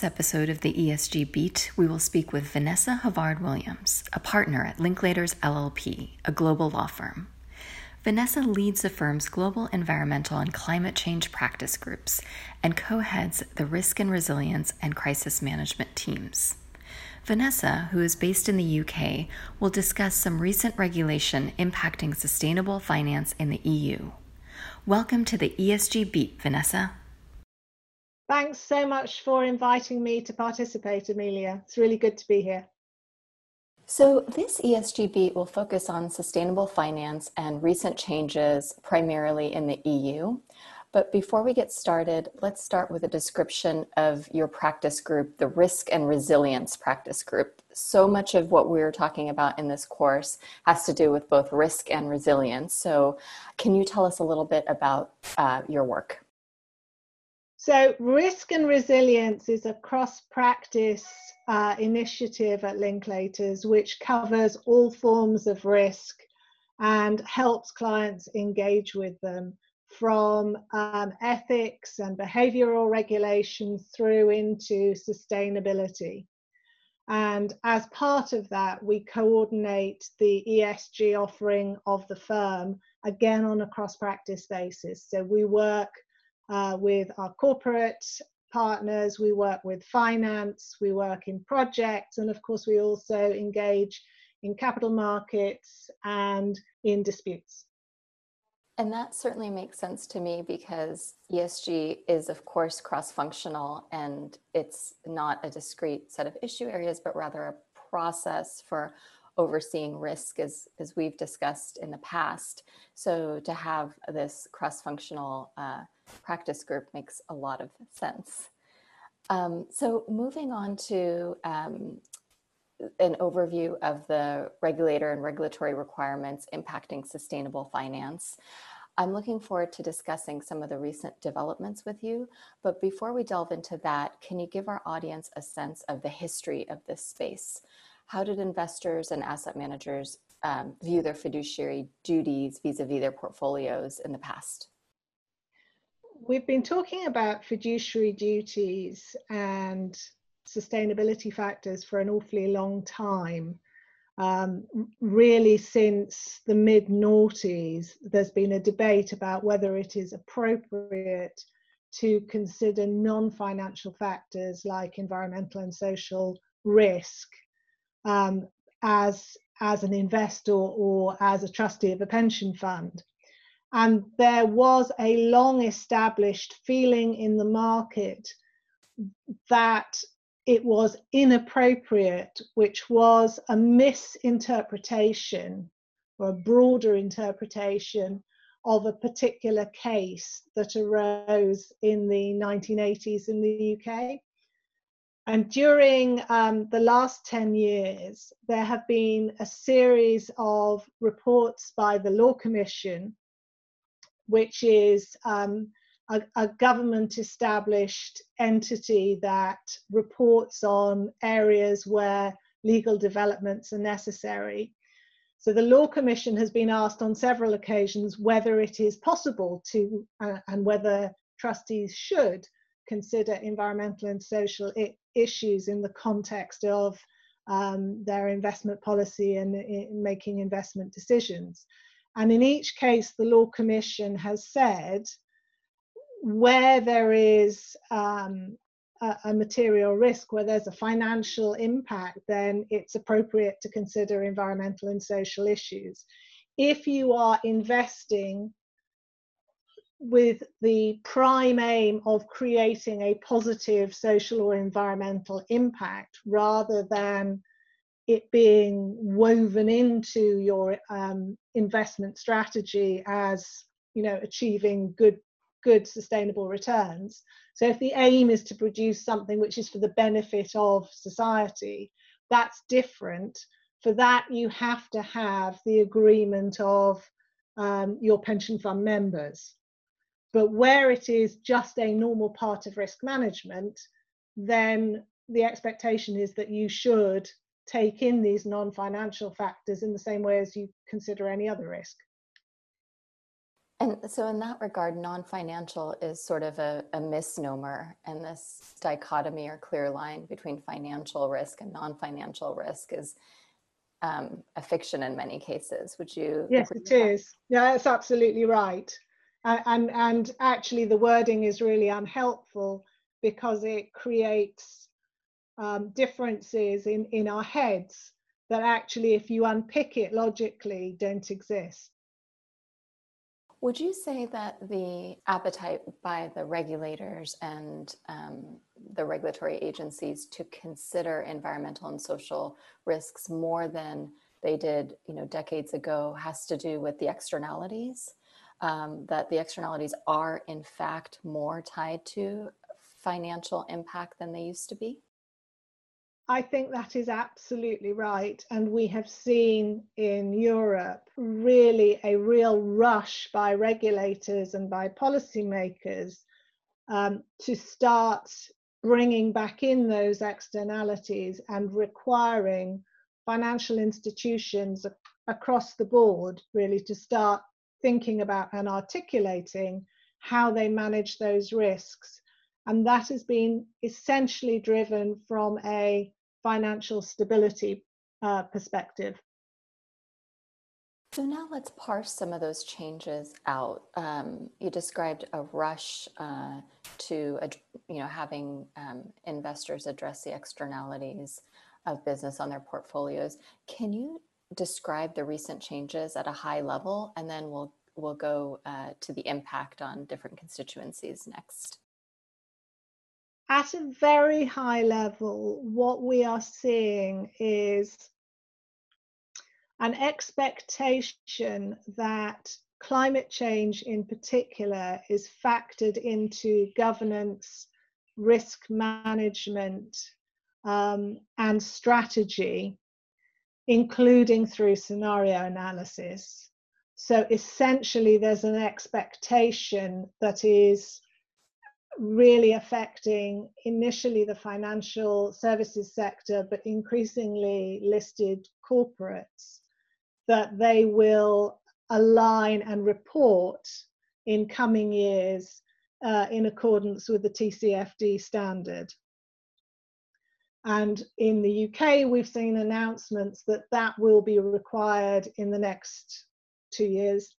This episode of the ESG Beat, we will speak with Vanessa Havard Williams, a partner at Linklaters LLP, a global law firm. Vanessa leads the firm's global environmental and climate change practice groups and co heads the risk and resilience and crisis management teams. Vanessa, who is based in the UK, will discuss some recent regulation impacting sustainable finance in the EU. Welcome to the ESG Beat, Vanessa. Thanks so much for inviting me to participate, Amelia. It's really good to be here. So, this ESG beat will focus on sustainable finance and recent changes primarily in the EU. But before we get started, let's start with a description of your practice group, the Risk and Resilience Practice Group. So much of what we're talking about in this course has to do with both risk and resilience. So, can you tell us a little bit about uh, your work? So, risk and resilience is a cross practice uh, initiative at Linklaters which covers all forms of risk and helps clients engage with them from um, ethics and behavioral regulation through into sustainability. And as part of that, we coordinate the ESG offering of the firm again on a cross practice basis. So we work uh, with our corporate partners, we work with finance, we work in projects, and of course, we also engage in capital markets and in disputes. And that certainly makes sense to me because ESG is, of course, cross functional and it's not a discrete set of issue areas, but rather a process for overseeing risk as, as we've discussed in the past. So to have this cross-functional uh, practice group makes a lot of sense. Um, so moving on to um, an overview of the regulator and regulatory requirements impacting sustainable finance. I'm looking forward to discussing some of the recent developments with you. But before we delve into that, can you give our audience a sense of the history of this space? How did investors and asset managers um, view their fiduciary duties vis-a-vis their portfolios in the past? We've been talking about fiduciary duties and sustainability factors for an awfully long time. Um, really, since the mid noughties, there's been a debate about whether it is appropriate to consider non financial factors like environmental and social risk um, as as an investor or as a trustee of a pension fund. And there was a long established feeling in the market that it was inappropriate, which was a misinterpretation or a broader interpretation of a particular case that arose in the 1980s in the UK. And during um, the last 10 years, there have been a series of reports by the Law Commission, which is um, a, a government established entity that reports on areas where legal developments are necessary. So the Law Commission has been asked on several occasions whether it is possible to, uh, and whether trustees should, consider environmental and social issues in the context of um, their investment policy and in making investment decisions. And in each case, the Law Commission has said where there is um, a, a, material risk, where there's a financial impact, then it's appropriate to consider environmental and social issues. If you are investing with the prime aim of creating a positive social or environmental impact rather than it being woven into your um, investment strategy as you know achieving good good sustainable returns. So if the aim is to produce something which is for the benefit of society that's different. For that you have to have the agreement of um, your pension fund members but where it is just a normal part of risk management, then the expectation is that you should take in these non financial factors in the same way as you consider any other risk. And so, in that regard, non financial is sort of a, a, misnomer, and this dichotomy or clear line between financial risk and non financial risk is um, a fiction in many cases. Would you? Yes, it is. Yeah, that's absolutely right. And, and actually, the wording is really unhelpful because it creates um, differences in, in our heads that actually, if you unpick it logically, don't exist. Would you say that the appetite by the regulators and um, the regulatory agencies to consider environmental and social risks more than they did, you know, decades ago has to do with the externalities? Um, that the externalities are in fact more tied to financial impact than they used to be? I think that is absolutely right. And we have seen in Europe really a real rush by regulators and by policymakers um, to start bringing back in those externalities and requiring financial institutions across the board really to start thinking about and articulating how they manage those risks. And that has been essentially driven from a financial stability uh, perspective. So now let's parse some of those changes out. Um, you described a rush uh, to, you know, having um, investors address the externalities of business on their portfolios. Can you describe the recent changes at a high level, and then we'll we'll go uh, to the impact on different constituencies next. At a very high level, what we are seeing is an expectation that climate change in particular is factored into governance, risk management, um, and strategy, including through scenario analysis. So essentially, there's an expectation that is really affecting initially the financial services sector, but increasingly listed corporates, that they will align and report in coming years uh, in accordance with the TCFD standard. And in the UK, we've seen announcements that that will be required in the next two years.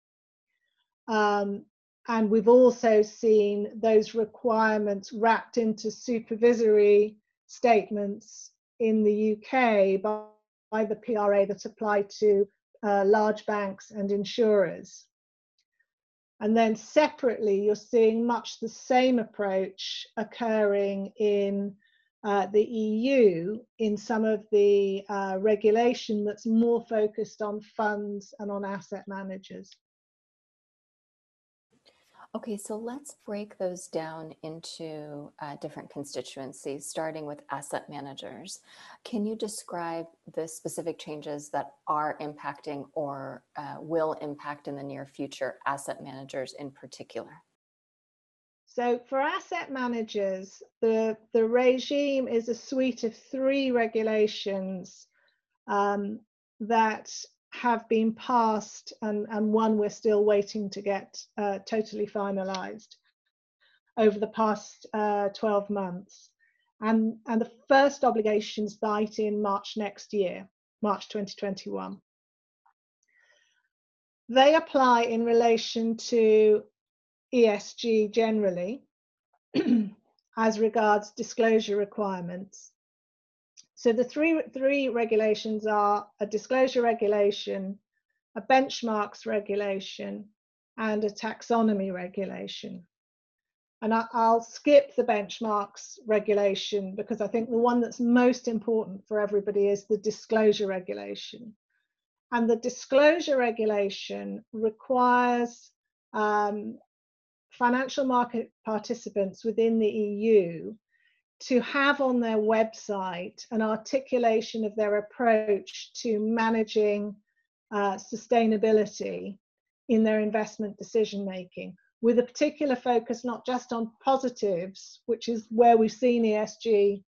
Um, and we've also seen those requirements wrapped into supervisory statements in the UK by, by the PRA that apply to uh, large banks and insurers. And then separately, you're seeing much the same approach occurring in uh, the EU in some of the uh, regulation that's more focused on funds and on asset managers. Okay, so let's break those down into uh, different constituencies, starting with asset managers. Can you describe the specific changes that are impacting or uh, will impact in the near future asset managers in particular? So for asset managers, the, the regime is a suite of three regulations um, that have been passed and, and one we're still waiting to get uh, totally finalized over the past uh, 12 months. And, and the first obligations bite in March next year, March 2021. They apply in relation to ESG generally as regards disclosure requirements so the three, three regulations are a disclosure regulation, a benchmarks regulation, and a taxonomy regulation. And I, will skip the benchmarks regulation because I think the one that's most important for everybody is the disclosure regulation. And the disclosure regulation requires um, financial market participants within the EU to have on their website an articulation of their approach to managing uh, sustainability in their investment decision making with a particular focus not just on positives, which is where we've seen ESG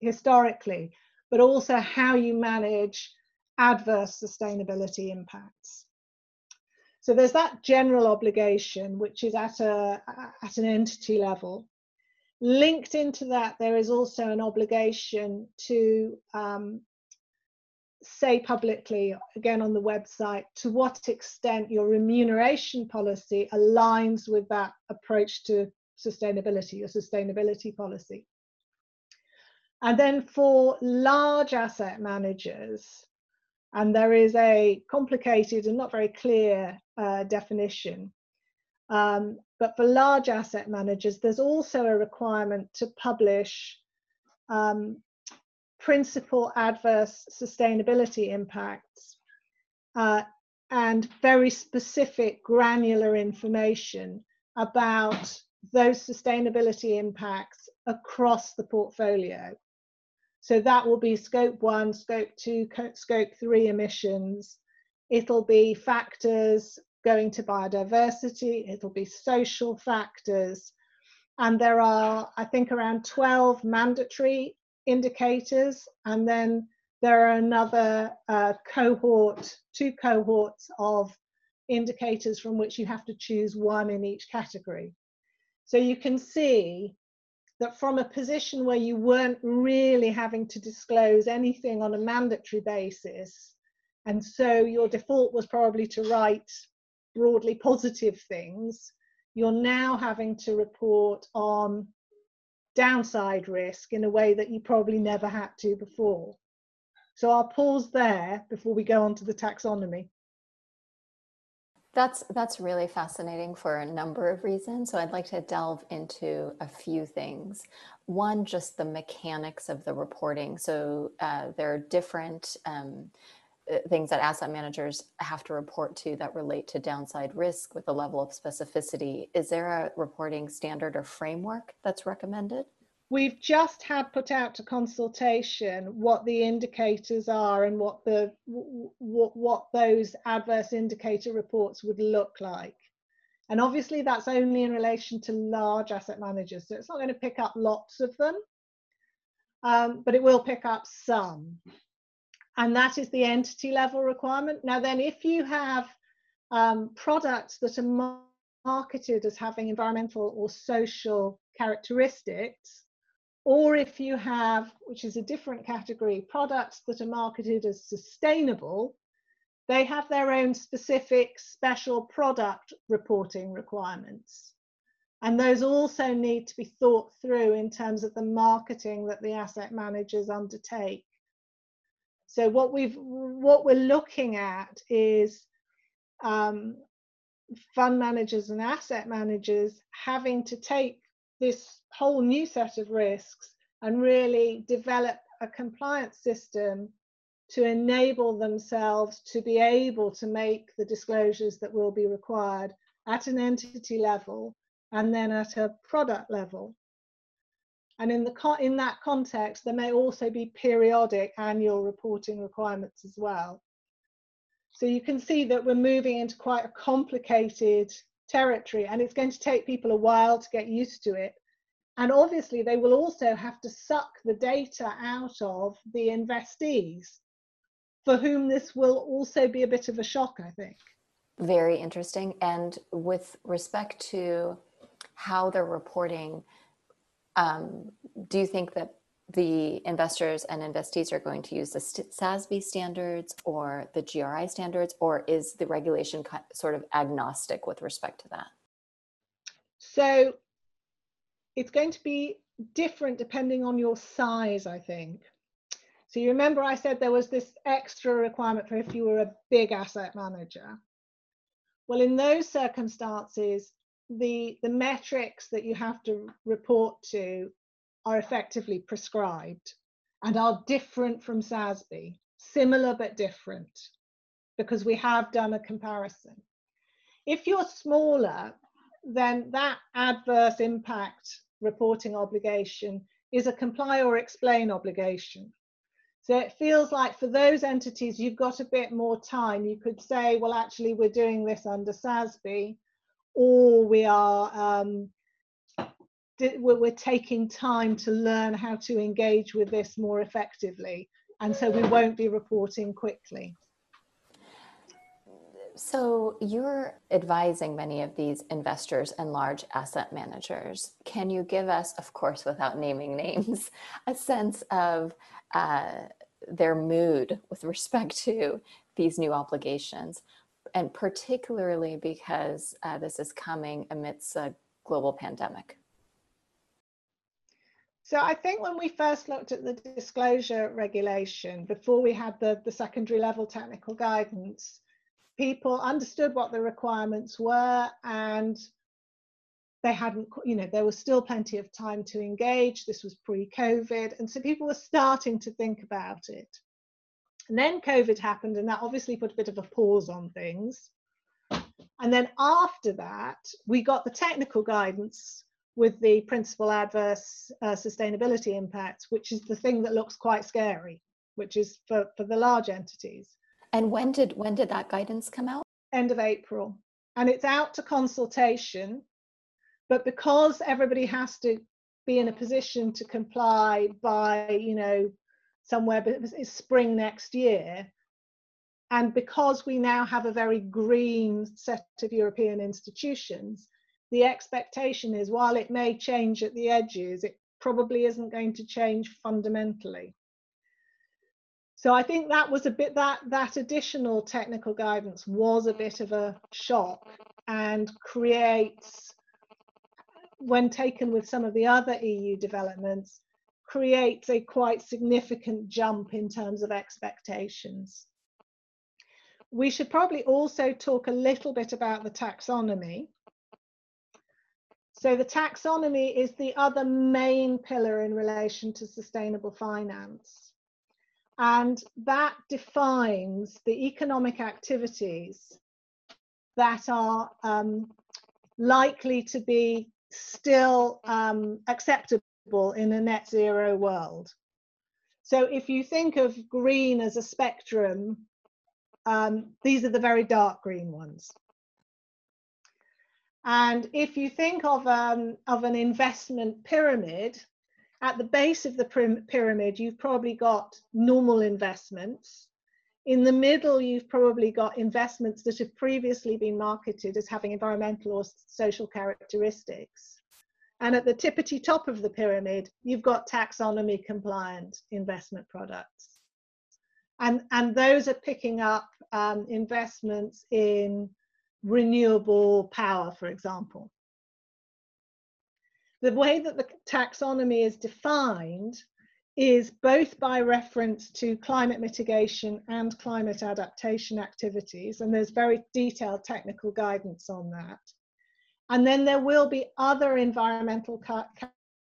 historically, but also how you manage adverse sustainability impacts. So there's that general obligation, which is at a at an entity level. Linked into that, there is also an obligation to um, say publicly, again on the website, to what extent your remuneration policy aligns with that approach to sustainability, your sustainability policy. And then for large asset managers, and there is a complicated and not very clear uh, definition. Um, but for large asset managers, there's also a requirement to publish um, principal adverse sustainability impacts uh, and very specific granular information about those sustainability impacts across the portfolio. So that will be scope one, scope two, scope three emissions. It'll be factors going to biodiversity, it'll be social factors. And there are, I think, around 12 mandatory indicators, and then there are another uh, cohort, two cohorts of indicators from which you have to choose one in each category. So you can see that from a position where you weren't really having to disclose anything on a mandatory basis, and so your default was probably to write broadly positive things, you're now having to report on downside risk in a way that you probably never had to before. So I'll pause there before we go on to the taxonomy. That's that's really fascinating for a number of reasons. So I'd like to delve into a few things. One, just the mechanics of the reporting. So uh, there are different um, uh, things that asset managers have to report to that relate to downside risk with a level of specificity. Is there a reporting standard or framework that's recommended? We've just had put out to consultation what the indicators are and what the what, what those adverse indicator reports would look like. And obviously that's only in relation to large asset managers so it's not going to pick up lots of them. Um, but it will pick up some. And that is the entity level requirement. Now then if you have um, products that are marketed as having environmental or social characteristics or if you have, which is a different category, products that are marketed as sustainable, they have their own specific special product reporting requirements. And those also need to be thought through in terms of the marketing that the asset managers undertake. So what we've what we're looking at is um, fund managers and asset managers having to take this whole new set of risks and really develop a compliance system to enable themselves to be able to make the disclosures that will be required at an entity level and then at a product level. And in, the, in that context, there may also be periodic annual reporting requirements as well. So you can see that we're moving into quite a complicated territory and it's going to take people a while to get used to it. And obviously they will also have to suck the data out of the investees for whom this will also be a bit of a shock, I think. Very interesting. And with respect to how they're reporting, um, do you think that the investors and investees are going to use the SASB standards or the GRI standards, or is the regulation sort of agnostic with respect to that? So it's going to be different depending on your size, I think. So you remember I said there was this extra requirement for if you were a big asset manager. Well, in those circumstances, the, the metrics that you have to report to are effectively prescribed and are different from SASB, similar but different, because we have done a comparison. If you're smaller, then that adverse impact reporting obligation is a comply or explain obligation. So it feels like for those entities, you've got a bit more time. You could say, well, actually, we're doing this under SASB, or we are um, we're taking time to learn how to engage with this more effectively. And so we won't be reporting quickly. So you're advising many of these investors and large asset managers. Can you give us, of course, without naming names, a sense of uh, their mood with respect to these new obligations? And particularly because uh, this is coming amidst a global pandemic. So I think when we first looked at the disclosure regulation, before we had the, the secondary level technical guidance, people understood what the requirements were and they hadn't, you know, there was still plenty of time to engage. This was pre-COVID. And so people were starting to think about it. And then COVID happened and that obviously put a bit of a pause on things. And then after that, we got the technical guidance with the principal adverse uh, sustainability impacts, which is the thing that looks quite scary, which is for, for the large entities. And when did when did that guidance come out? End of April. And it's out to consultation, but because everybody has to be in a position to comply by, you know, somewhere but it's spring next year, and because we now have a very green set of European institutions, the expectation is while it may change at the edges, it probably isn't going to change fundamentally. So I think that was a bit that that additional technical guidance was a bit of a shock and creates, when taken with some of the other EU developments, creates a quite significant jump in terms of expectations. We should probably also talk a little bit about the taxonomy so the taxonomy is the other main pillar in relation to sustainable finance. And that defines the economic activities that are um, likely to be still um, acceptable in a net zero world. So if you think of green as a spectrum, um, these are the very dark green ones. And if you think of, um, of an investment pyramid, at the base of the pyramid, you've probably got normal investments. In the middle, you've probably got investments that have previously been marketed as having environmental or social characteristics. And at the tippity top of the pyramid, you've got taxonomy compliant investment products. And, and those are picking up um, investments in renewable power, for example. The way that the taxonomy is defined is both by reference to climate mitigation and climate adaptation activities, and there's very detailed technical guidance on that. And then there will be other environmental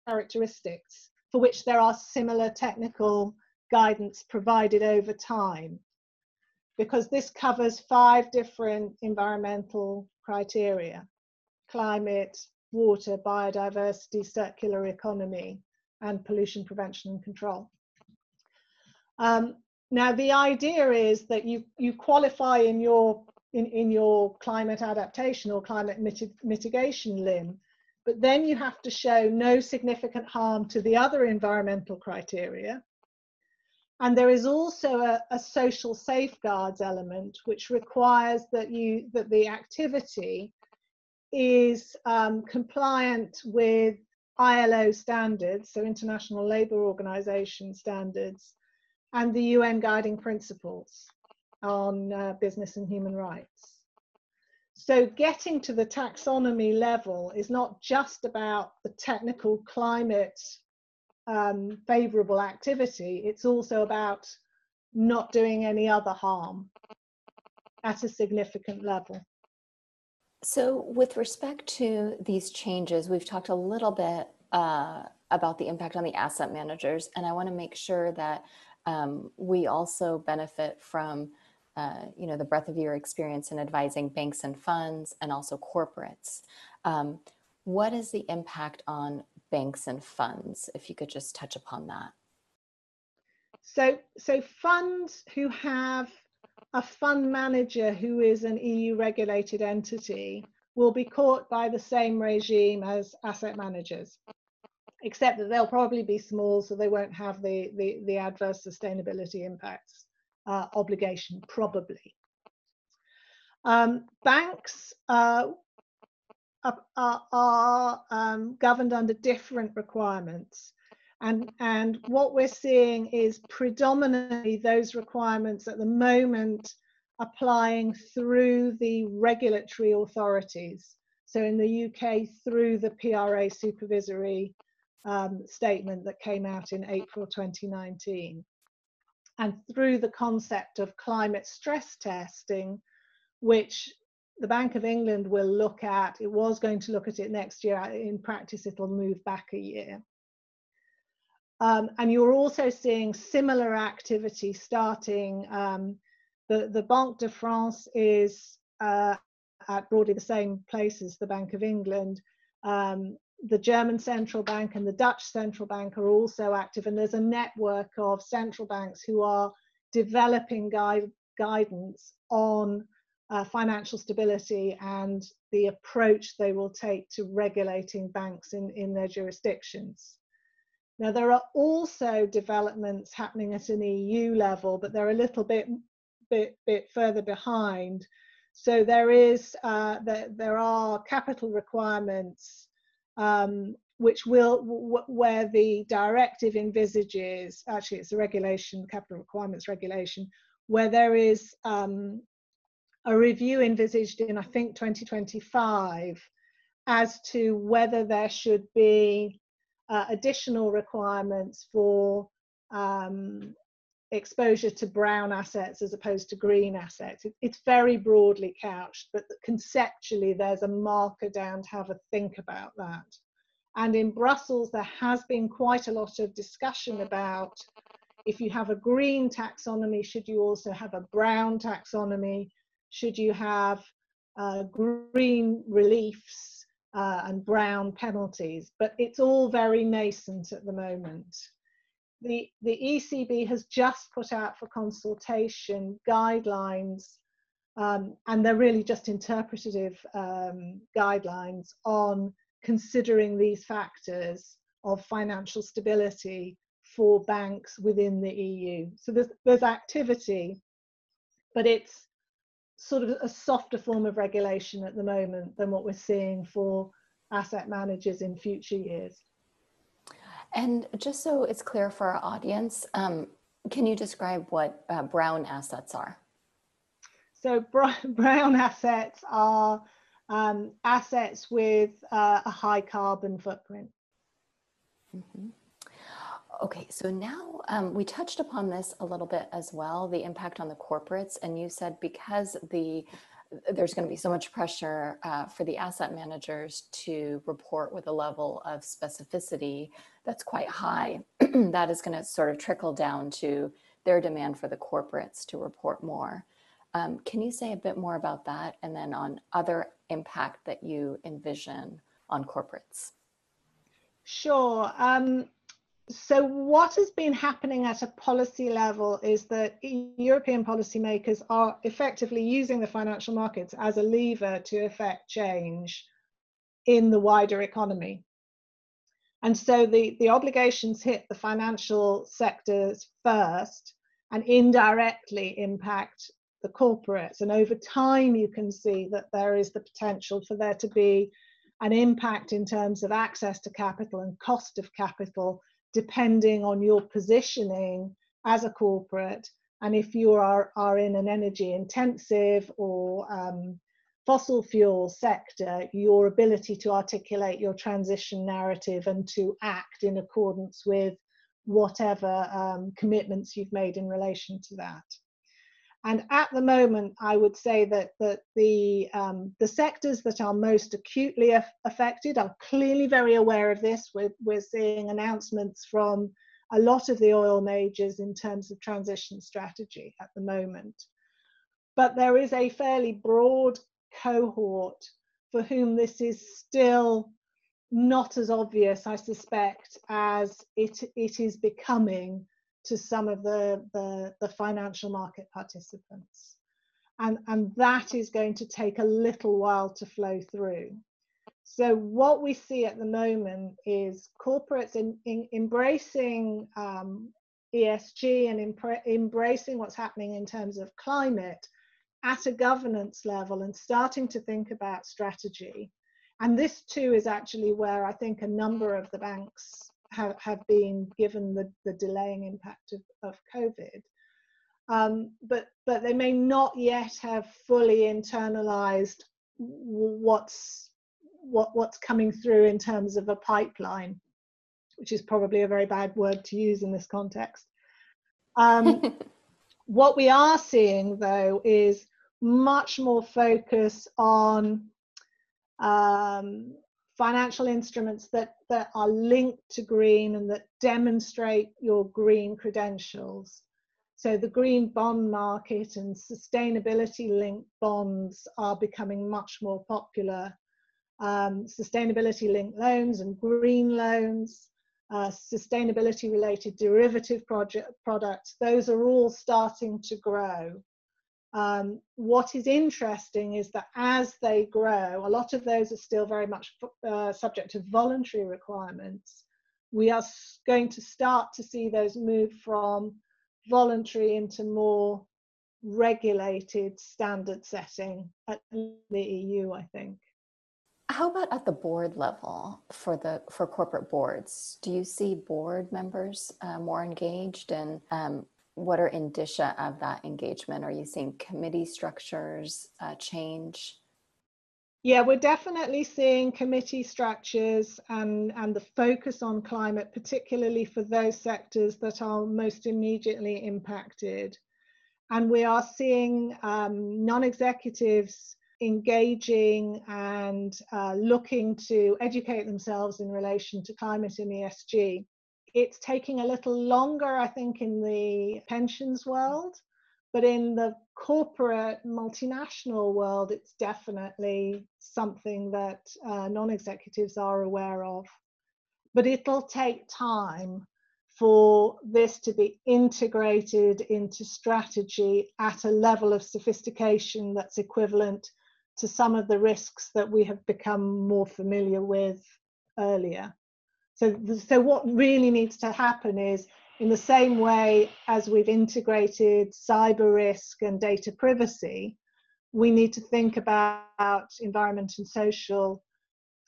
characteristics for which there are similar technical guidance provided over time because this covers five different environmental criteria climate, water, biodiversity, circular economy, and pollution prevention and control. Um, now, the idea is that you, you qualify in your, in, in your climate adaptation or climate mitig mitigation limb, but then you have to show no significant harm to the other environmental criteria, and there is also a, a, social safeguards element, which requires that you that the activity is um, compliant with ILO standards, so International Labour Organization standards, and the UN guiding principles on uh, business and human rights. So getting to the taxonomy level is not just about the technical climate um, favorable activity, it's also about not doing any other harm at a significant level. So, with respect to these changes, we've talked a little bit uh, about the impact on the asset managers, and I want to make sure that um, we also benefit from, uh, you know, the breadth of your experience in advising banks and funds, and also corporates. Um, what is the impact on banks and funds, if you could just touch upon that. So, so funds who have a fund manager who is an EU regulated entity will be caught by the same regime as asset managers, except that they'll probably be small, so they won't have the, the, the adverse sustainability impacts uh, obligation, probably. Um, banks uh, are, are um, governed under different requirements. And, and what we're seeing is predominantly those requirements at the moment applying through the regulatory authorities. So in the UK, through the PRA supervisory um, statement that came out in April 2019. And through the concept of climate stress testing, which the Bank of England will look at, it was going to look at it next year. In practice, it'll move back a year. Um, and you're also seeing similar activity starting. Um, the, the Banque de France is uh, at broadly the same place as the Bank of England. Um, the German central bank and the Dutch central bank are also active, and there's a network of central banks who are developing guide, guidance on uh, financial stability and the approach they will take to regulating banks in, in their jurisdictions. Now, there are also developments happening at an EU level, but they're a little bit, bit, bit further behind. So there is, uh, there, there are capital requirements um, which will, where the directive envisages, actually it's a regulation, capital requirements regulation, where there is um, a review envisaged in, I think, 2025 as to whether there should be uh, additional requirements for um, exposure to brown assets as opposed to green assets. It, it's very broadly couched, but conceptually there's a marker down to have a think about that. And in Brussels, there has been quite a lot of discussion about if you have a green taxonomy, should you also have a brown taxonomy? Should you have uh, green reliefs uh, and brown penalties, but it's all very nascent at the moment. The, the ECB has just put out for consultation guidelines, um, and they're really just interpretative um, guidelines on considering these factors of financial stability for banks within the EU. So there's, there's activity, but it's sort of a softer form of regulation at the moment than what we're seeing for asset managers in future years. And just so it's clear for our audience, um, can you describe what uh, brown assets are? So brown assets are um, assets with uh, a high carbon footprint. Mm -hmm. Okay, so now um, we touched upon this a little bit as well, the impact on the corporates. And you said because the there's going to be so much pressure uh, for the asset managers to report with a level of specificity that's quite high, that is going to sort of trickle down to their demand for the corporates to report more. Um, can you say a bit more about that and then on other impact that you envision on corporates? Sure. Um, so what has been happening at a policy level is that European policymakers are effectively using the financial markets as a lever to affect change in the wider economy. And so the, the obligations hit the financial sectors first and indirectly impact the corporates. And over time, you can see that there is the potential for there to be an impact in terms of access to capital and cost of capital depending on your positioning as a corporate and if you are, are in an energy intensive or um, fossil fuel sector, your ability to articulate your transition narrative and to act in accordance with whatever um, commitments you've made in relation to that. And at the moment, I would say that, that the, um, the sectors that are most acutely af affected are clearly very aware of this. We're, we're seeing announcements from a lot of the oil majors in terms of transition strategy at the moment. But there is a fairly broad cohort for whom this is still not as obvious, I suspect, as it, it is becoming to some of the, the, the financial market participants. And, and that is going to take a little while to flow through. So what we see at the moment is corporates in, in embracing um, ESG and embracing what's happening in terms of climate at a governance level and starting to think about strategy. And this too is actually where I think a number of the banks have, have been given the, the delaying impact of, of COVID. Um, but but they may not yet have fully internalized what's what what's coming through in terms of a pipeline, which is probably a very bad word to use in this context. Um, what we are seeing though is much more focus on um, financial instruments that, that are linked to green and that demonstrate your green credentials. So the green bond market and sustainability linked bonds are becoming much more popular. Um, sustainability linked loans and green loans, uh, sustainability related derivative project, products, those are all starting to grow. Um, what is interesting is that as they grow, a lot of those are still very much uh, subject to voluntary requirements. We are going to start to see those move from voluntary into more regulated standard setting at the EU, I think. How about at the board level for the for corporate boards? Do you see board members uh, more engaged, and um, what are indicia of that engagement? Are you seeing committee structures uh, change? Yeah, we're definitely seeing committee structures and, and the focus on climate, particularly for those sectors that are most immediately impacted. And we are seeing um, non executives engaging and uh, looking to educate themselves in relation to climate and ESG. It's taking a little longer, I think, in the pensions world, but in the corporate multinational world, it's definitely something that uh, non executives are aware of. But it'll take time for this to be integrated into strategy at a level of sophistication that's equivalent to some of the risks that we have become more familiar with earlier. So, so what really needs to happen is in the same way as we've integrated cyber risk and data privacy, we need to think about environment and social.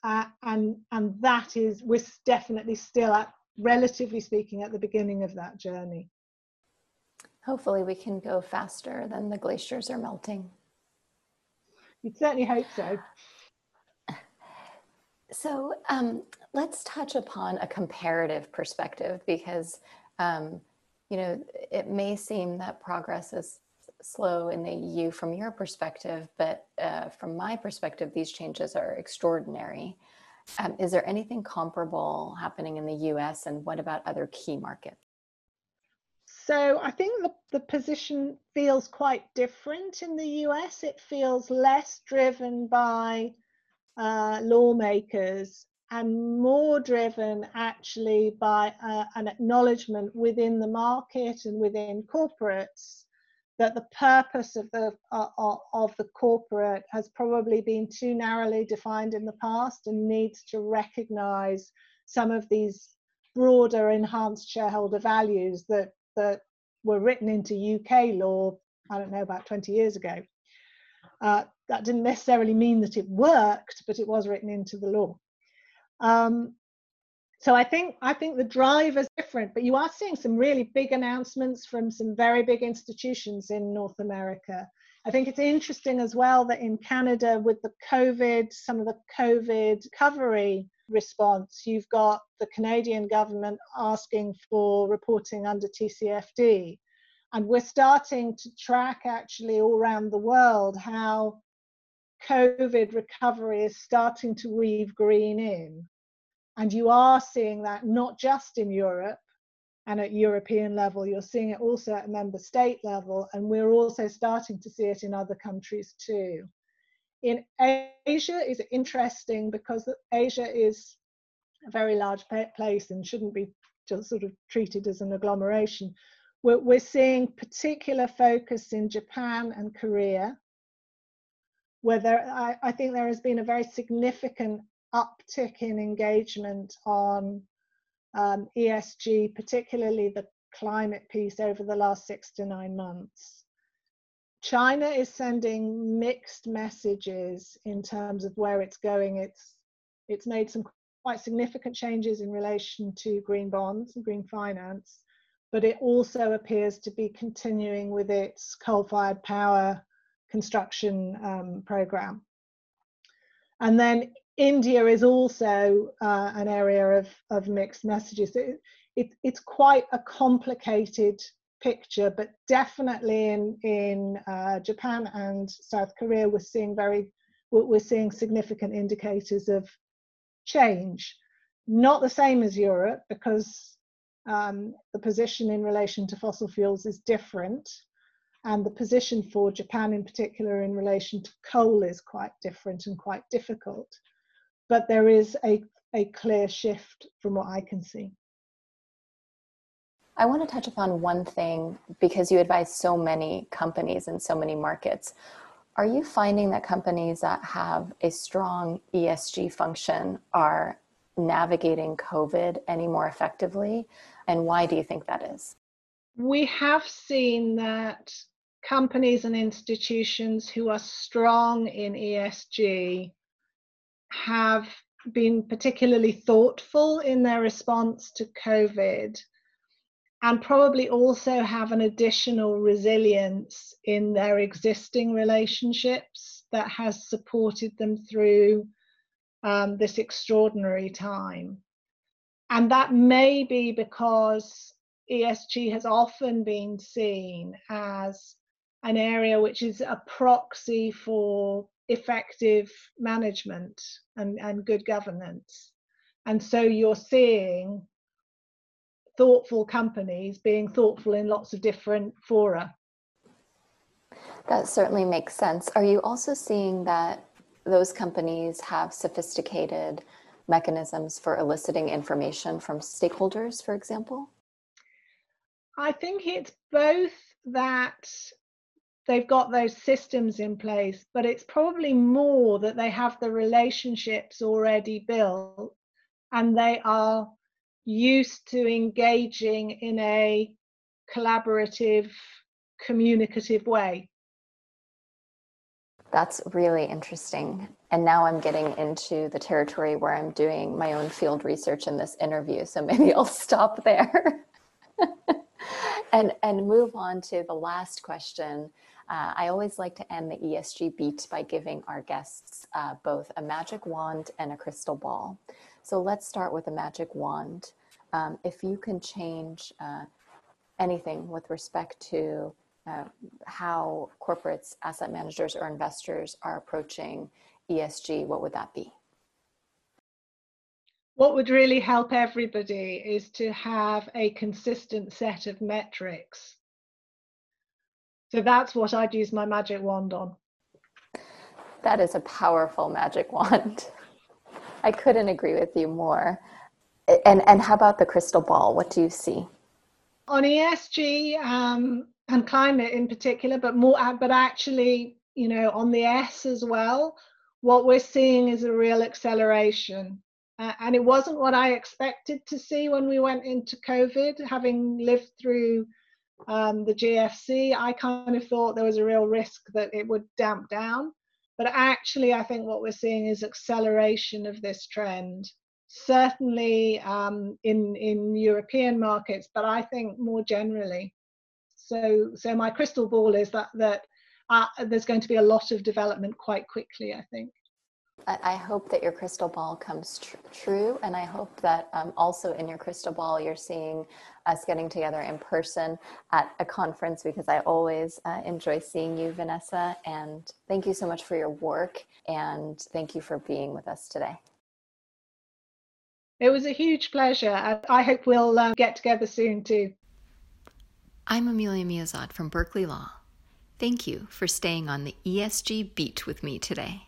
Uh, and, and that is, we're definitely still at, relatively speaking, at the beginning of that journey. Hopefully, we can go faster than the glaciers are melting. You'd certainly hope so. So um, let's touch upon a comparative perspective because, um, you know, it may seem that progress is slow in the EU from your perspective, but uh, from my perspective, these changes are extraordinary. Um, is there anything comparable happening in the US and what about other key markets? So I think the, the position feels quite different in the US. It feels less driven by uh, lawmakers and more driven actually by uh, an acknowledgement within the market and within corporates that the purpose of the uh, of the corporate has probably been too narrowly defined in the past and needs to recognize some of these broader enhanced shareholder values that that were written into UK law I don't know about 20 years ago uh, that didn't necessarily mean that it worked, but it was written into the law. Um, so I think I think the drive is different, but you are seeing some really big announcements from some very big institutions in North America. I think it's interesting as well that in Canada, with the COVID, some of the COVID recovery response, you've got the Canadian government asking for reporting under TCFD. And we're starting to track actually all around the world how COVID recovery is starting to weave green in. And you are seeing that not just in Europe and at European level, you're seeing it also at member state level, and we're also starting to see it in other countries too. In Asia is interesting because Asia is a very large place and shouldn't be just sort of treated as an agglomeration. We're, we're seeing particular focus in Japan and Korea, where there, I, I think there has been a very significant uptick in engagement on um, ESG, particularly the climate piece over the last six to nine months. China is sending mixed messages in terms of where it's going. It's it's made some quite significant changes in relation to green bonds and green finance, but it also appears to be continuing with its coal-fired power construction um, program. And then India is also uh, an area of, of mixed messages. It, it, it's quite a complicated picture, but definitely in in uh, Japan and South Korea, we're seeing very we're seeing significant indicators of change. Not the same as Europe because um, the position in relation to fossil fuels is different, and the position for Japan in particular in relation to coal is quite different and quite difficult. But there is a a clear shift from what I can see. I want to touch upon one thing because you advise so many companies in so many markets. Are you finding that companies that have a strong ESG function are navigating COVID any more effectively? And why do you think that is? We have seen that companies and institutions who are strong in ESG have been particularly thoughtful in their response to COVID and probably also have an additional resilience in their existing relationships that has supported them through um, this extraordinary time. And that may be because ESG has often been seen as an area which is a proxy for effective management and, and good governance. And so you're seeing thoughtful companies being thoughtful in lots of different fora. That certainly makes sense. Are you also seeing that those companies have sophisticated mechanisms for eliciting information from stakeholders, for example? I think it's both that they've got those systems in place, but it's probably more that they have the relationships already built and they are used to engaging in a collaborative, communicative way. That's really interesting. And now I'm getting into the territory where I'm doing my own field research in this interview. So maybe I'll stop there and, and move on to the last question. Uh, I always like to end the ESG beat by giving our guests uh, both a magic wand and a crystal ball. So let's start with a magic wand um, if you can change uh, anything with respect to uh, how corporates, asset managers, or investors are approaching ESG, what would that be? What would really help everybody is to have a consistent set of metrics. So that's what I'd use my magic wand on. That is a powerful magic wand. I couldn't agree with you more and and how about the crystal ball? What do you see? On ESG um, and climate in particular, but more, but actually, you know, on the S as well. What we're seeing is a real acceleration. Uh, and it wasn't what I expected to see when we went into COVID, having lived through um, the GFC. I kind of thought there was a real risk that it would damp down. But actually, I think what we're seeing is acceleration of this trend certainly um, in in European markets, but I think more generally. So so my crystal ball is that that uh, there's going to be a lot of development quite quickly. I think. I hope that your crystal ball comes tr- true, and I hope that um, also in your crystal ball you're seeing us getting together in person at a conference because I always uh, enjoy seeing you, Vanessa. And thank you so much for your work, and thank you for being with us today. It was a huge pleasure. I hope we'll uh, get together soon too. I'm Amelia Miazad from Berkeley Law. Thank you for staying on the ESG beat with me today.